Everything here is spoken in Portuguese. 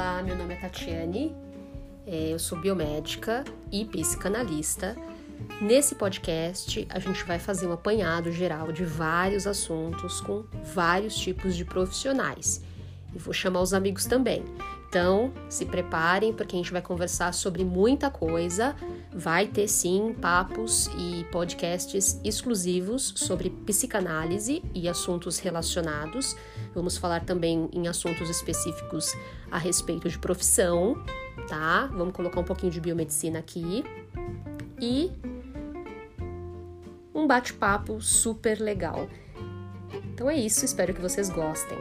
Olá, meu nome é Tatiane, é, eu sou biomédica e psicanalista. Nesse podcast, a gente vai fazer um apanhado geral de vários assuntos com vários tipos de profissionais. E vou chamar os amigos também. Então, se preparem porque a gente vai conversar sobre muita coisa. Vai ter sim papos e podcasts exclusivos sobre psicanálise e assuntos relacionados. Vamos falar também em assuntos específicos a respeito de profissão, tá? Vamos colocar um pouquinho de biomedicina aqui. E um bate-papo super legal. Então é isso, espero que vocês gostem.